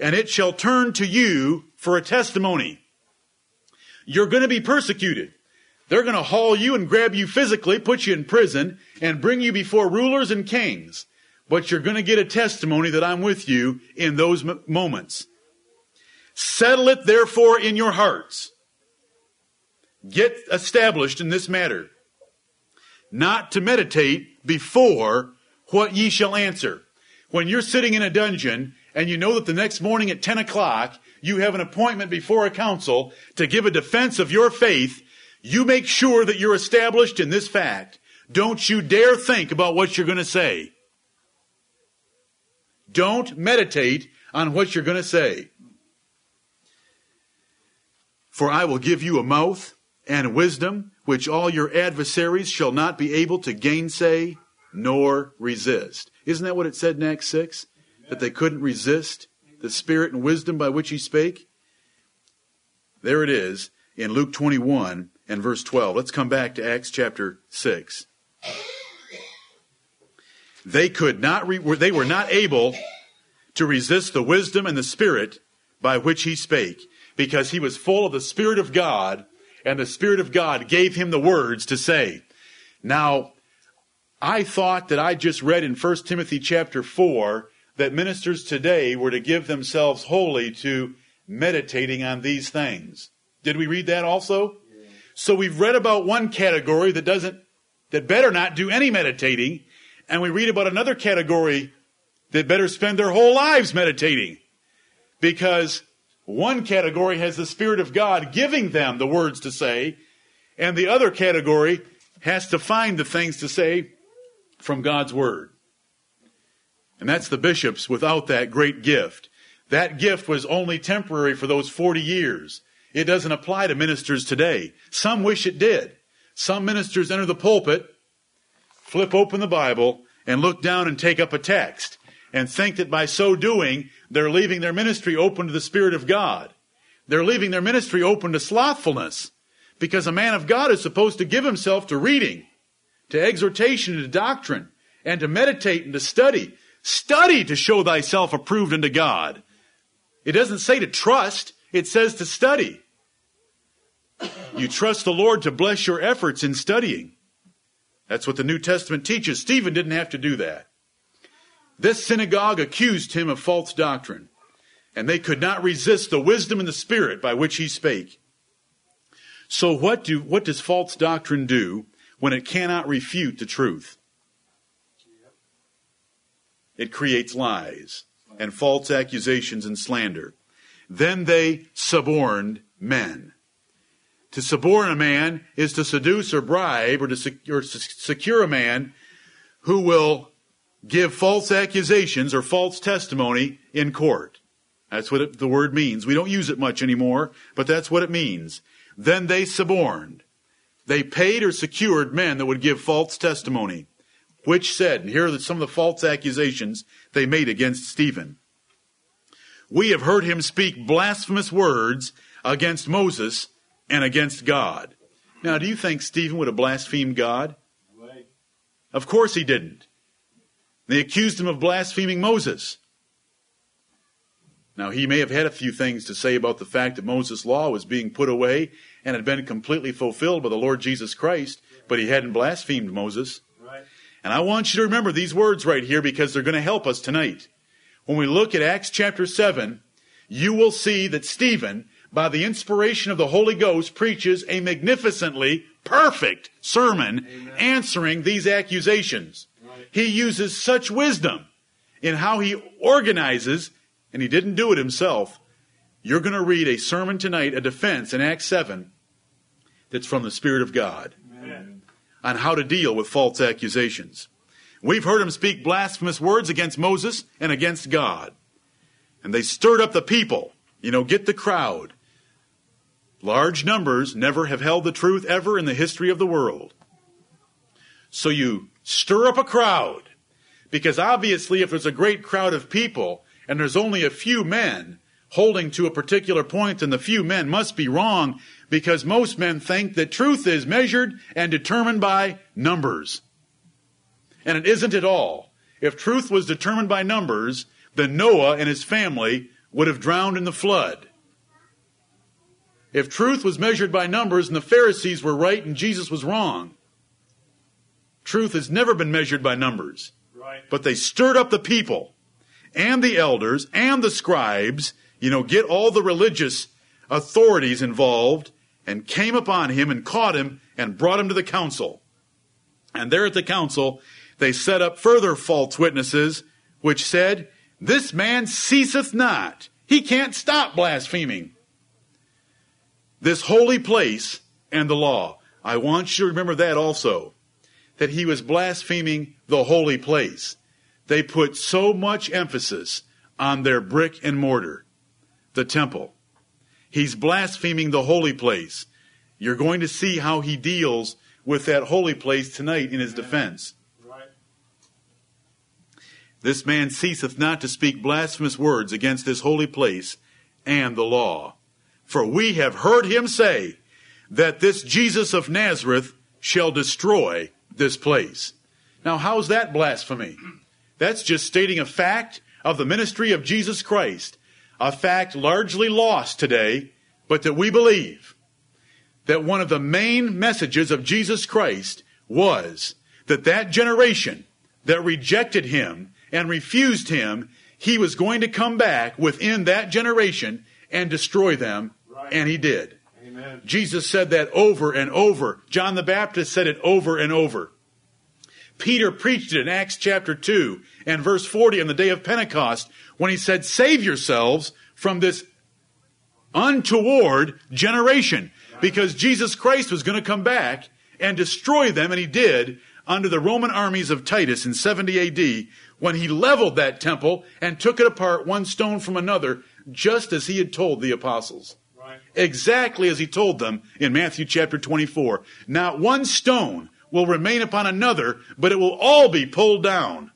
And it shall turn to you for a testimony. You're going to be persecuted. They're going to haul you and grab you physically, put you in prison, and bring you before rulers and kings. But you're going to get a testimony that I'm with you in those m- moments. Settle it therefore in your hearts. Get established in this matter. Not to meditate before what ye shall answer. When you're sitting in a dungeon and you know that the next morning at 10 o'clock you have an appointment before a council to give a defense of your faith, you make sure that you're established in this fact. Don't you dare think about what you're going to say. Don't meditate on what you're going to say. For I will give you a mouth and wisdom which all your adversaries shall not be able to gainsay nor resist. Isn't that what it said in Acts 6? That they couldn't resist the spirit and wisdom by which he spake? There it is in Luke 21 and verse 12. Let's come back to Acts chapter 6. They could not, re- they were not able to resist the wisdom and the spirit by which he spake because he was full of the Spirit of God and the Spirit of God gave him the words to say. Now, I thought that I just read in 1 Timothy chapter 4 that ministers today were to give themselves wholly to meditating on these things. Did we read that also? Yeah. So we've read about one category that doesn't, that better not do any meditating, and we read about another category that better spend their whole lives meditating. Because one category has the Spirit of God giving them the words to say, and the other category has to find the things to say from God's Word. And that's the bishops without that great gift. That gift was only temporary for those 40 years. It doesn't apply to ministers today. Some wish it did. Some ministers enter the pulpit, flip open the Bible, and look down and take up a text, and think that by so doing, they're leaving their ministry open to the Spirit of God. They're leaving their ministry open to slothfulness, because a man of God is supposed to give himself to reading, to exhortation, and to doctrine, and to meditate and to study. Study to show thyself approved unto God. It doesn't say to trust, it says to study. You trust the Lord to bless your efforts in studying. That's what the New Testament teaches. Stephen didn't have to do that. This synagogue accused him of false doctrine, and they could not resist the wisdom and the spirit by which he spake. So what do, what does false doctrine do when it cannot refute the truth? It creates lies and false accusations and slander. Then they suborned men. To suborn a man is to seduce or bribe or to sec- or secure a man who will give false accusations or false testimony in court. That's what it, the word means. We don't use it much anymore, but that's what it means. Then they suborned. They paid or secured men that would give false testimony, which said, and here are some of the false accusations they made against Stephen. We have heard him speak blasphemous words against Moses and against God. Now, do you think Stephen would have blasphemed God? Of course he didn't. They accused him of blaspheming Moses. Now, he may have had a few things to say about the fact that Moses' law was being put away and had been completely fulfilled by the Lord Jesus Christ, but he hadn't blasphemed Moses. And I want you to remember these words right here because they're going to help us tonight. When we look at Acts chapter 7, you will see that Stephen, by the inspiration of the Holy Ghost, preaches a magnificently perfect sermon Amen. answering these accusations. Right. He uses such wisdom in how he organizes, and he didn't do it himself, you're going to read a sermon tonight, a defense in Acts 7, that's from the Spirit of God Amen. on how to deal with false accusations. We've heard him speak blasphemous words against Moses and against God. And they stirred up the people, you know, get the crowd. Large numbers never have held the truth ever in the history of the world. So you stir up a crowd. Because obviously, if there's a great crowd of people and there's only a few men, holding to a particular point, and the few men must be wrong because most men think that truth is measured and determined by numbers. And it isn't at all. If truth was determined by numbers, then Noah and his family would have drowned in the flood. If truth was measured by numbers and the Pharisees were right and Jesus was wrong, truth has never been measured by numbers. Right. But they stirred up the people and the elders and the scribes you know, get all the religious authorities involved and came upon him and caught him and brought him to the council. And there at the council, they set up further false witnesses, which said, This man ceaseth not. He can't stop blaspheming. This holy place and the law. I want you to remember that also. That he was blaspheming the holy place. They put so much emphasis on their brick and mortar the temple. He's blaspheming the holy place. You're going to see how he deals with that holy place tonight in his defense. Right. This man ceaseth not to speak blasphemous words against this holy place and the law. For we have heard him say that this Jesus of Nazareth shall destroy this place. Now, how's that blasphemy? That's just stating a fact of the ministry of Jesus Christ a fact largely lost today, but that we believe that one of the main messages of Jesus Christ was that that generation that rejected him and refused him, he was going to come back within that generation and destroy them. And he did. Amen. Jesus said that over and over. John the Baptist said it over and over. Peter preached it in Acts chapter 2 and verse 40 on the day of Pentecost when he said, Save yourselves from this untoward generation. Because Jesus Christ was going to come back and destroy them, and he did under the Roman armies of Titus in 70 AD when he leveled that temple and took it apart one stone from another, just as he had told the apostles. Exactly as he told them in Matthew chapter 24. Not one stone will remain upon another, but it will all be pulled down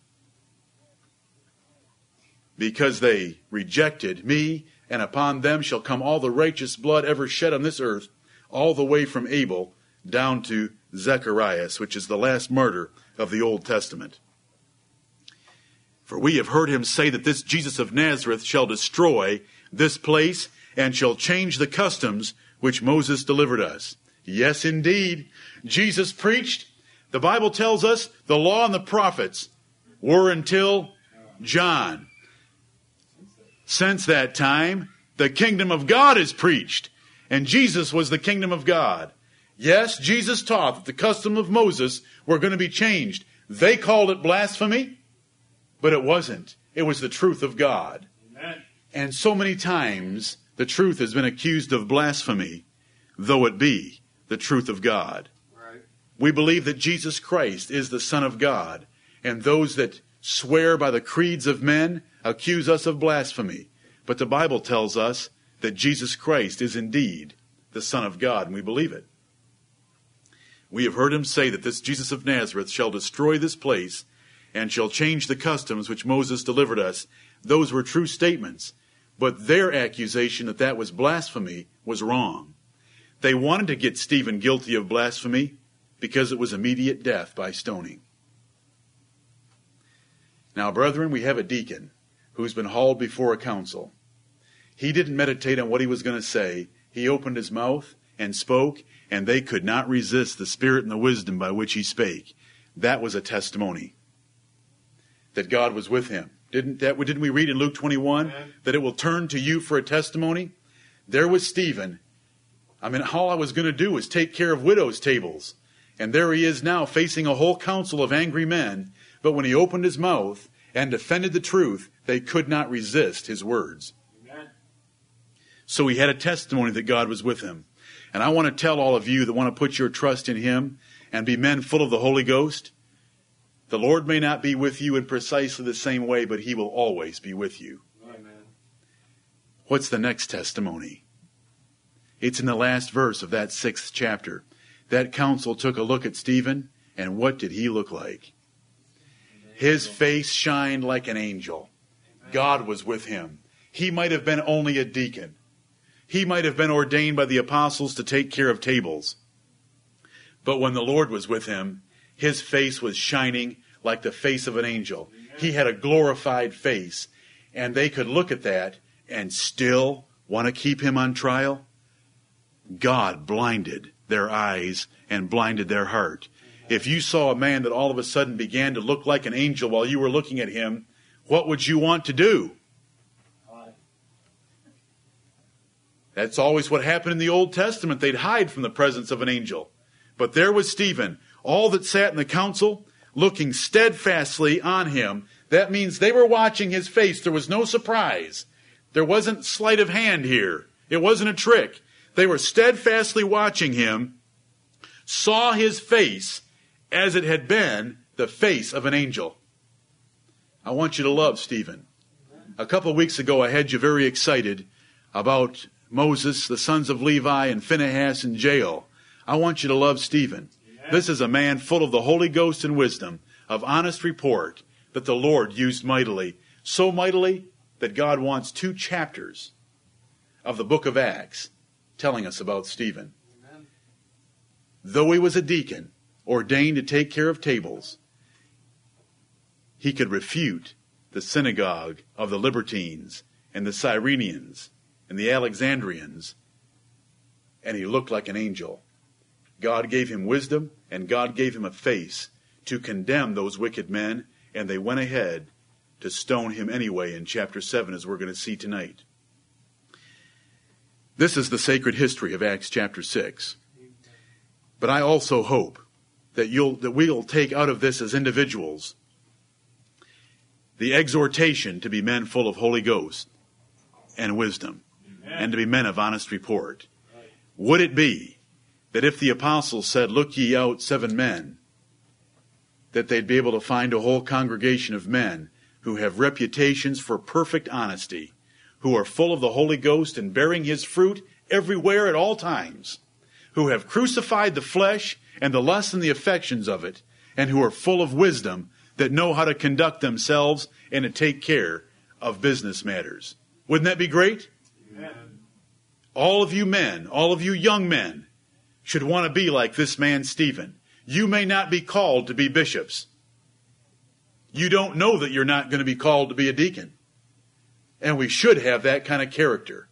because they rejected me, and upon them shall come all the righteous blood ever shed on this earth, all the way from Abel down to Zacharias, which is the last martyr of the Old Testament. For we have heard him say that this Jesus of Nazareth shall destroy this place and shall change the customs which Moses delivered us. Yes, indeed. Jesus preached. The Bible tells us the law and the prophets were until John. Since that time, the kingdom of God is preached, and Jesus was the kingdom of God. Yes, Jesus taught that the custom of Moses were going to be changed. They called it blasphemy, but it wasn't. It was the truth of God. Amen. And so many times the truth has been accused of blasphemy, though it be the truth of God. Right. We believe that Jesus Christ is the Son of God, and those that swear by the creeds of men accuse us of blasphemy. But the Bible tells us that Jesus Christ is indeed the Son of God, and we believe it. We have heard him say that this Jesus of Nazareth shall destroy this place and shall change the customs which Moses delivered us. Those were true statements, but their accusation that that was blasphemy was wrong. They wanted to get Stephen guilty of blasphemy because it was immediate death by stoning. Now, brethren, we have a deacon who's been hauled before a council. He didn't meditate on what he was going to say. He opened his mouth and spoke, and they could not resist the spirit and the wisdom by which he spake. That was a testimony that God was with him. Didn't that didn't we read in Luke 21 Amen. that it will turn to you for a testimony? There was Stephen. I mean, all I was going to do was take care of widows' tables. And there he is now facing a whole council of angry men. But when he opened his mouth and defended the truth, they could not resist his words. Amen. So he had a testimony that God was with him. And I want to tell all of you that want to put your trust in him and be men full of the Holy Ghost the Lord may not be with you in precisely the same way, but He will always be with you. Amen. What's the next testimony? It's in the last verse of that sixth chapter. That council took a look at Stephen, and what did he look like? His face shined like an angel. God was with him. He might have been only a deacon. He might have been ordained by the apostles to take care of tables. But when the Lord was with him, his face was shining like the face of an angel. He had a glorified face. And they could look at that and still want to keep him on trial. God blinded their eyes and blinded their heart. If you saw a man that all of a sudden began to look like an angel while you were looking at him, what would you want to do? That's always what happened in the Old Testament. They'd hide from the presence of an angel. But there was Stephen. All that sat in the council looking steadfastly on him. That means they were watching his face. There was no surprise. There wasn't sleight of hand here. It wasn't a trick. They were steadfastly watching him, saw his face as it had been the face of an angel. I want you to love Stephen. A couple of weeks ago, I had you very excited about Moses, the sons of Levi, and Phinehas in jail. I want you to love Stephen. This is a man full of the Holy Ghost and wisdom, of honest report that the Lord used mightily. So mightily that God wants two chapters of the book of Acts telling us about Stephen. Amen. Though he was a deacon, ordained to take care of tables, he could refute the synagogue of the Libertines and the Cyrenians and the Alexandrians, and he looked like an angel. God gave him wisdom and God gave him a face to condemn those wicked men, and they went ahead to stone him anyway in chapter 7, as we're going to see tonight. This is the sacred history of Acts chapter 6. But I also hope that you'll that we'll take out of this as individuals the exhortation to be men full of Holy Ghost and wisdom Amen. and to be men of honest report. Would it be that if the apostles said, Look ye out seven men, that they'd be able to find a whole congregation of men who have reputations for perfect honesty, who are full of the Holy Ghost and bearing his fruit everywhere at all times, who have crucified the flesh and the lusts and the affections of it, and who are full of wisdom that know how to conduct themselves and to take care of business matters. Wouldn't that be great? Amen. All of you men, all of you young men, should want to be like this man Stephen. You may not be called to be bishops. You don't know that you're not going to be called to be a deacon. And we should have that kind of character.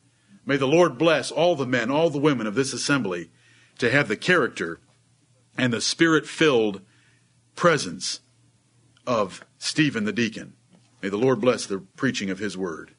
May the Lord bless all the men, all the women of this assembly to have the character and the spirit filled presence of Stephen the deacon. May the Lord bless the preaching of his word.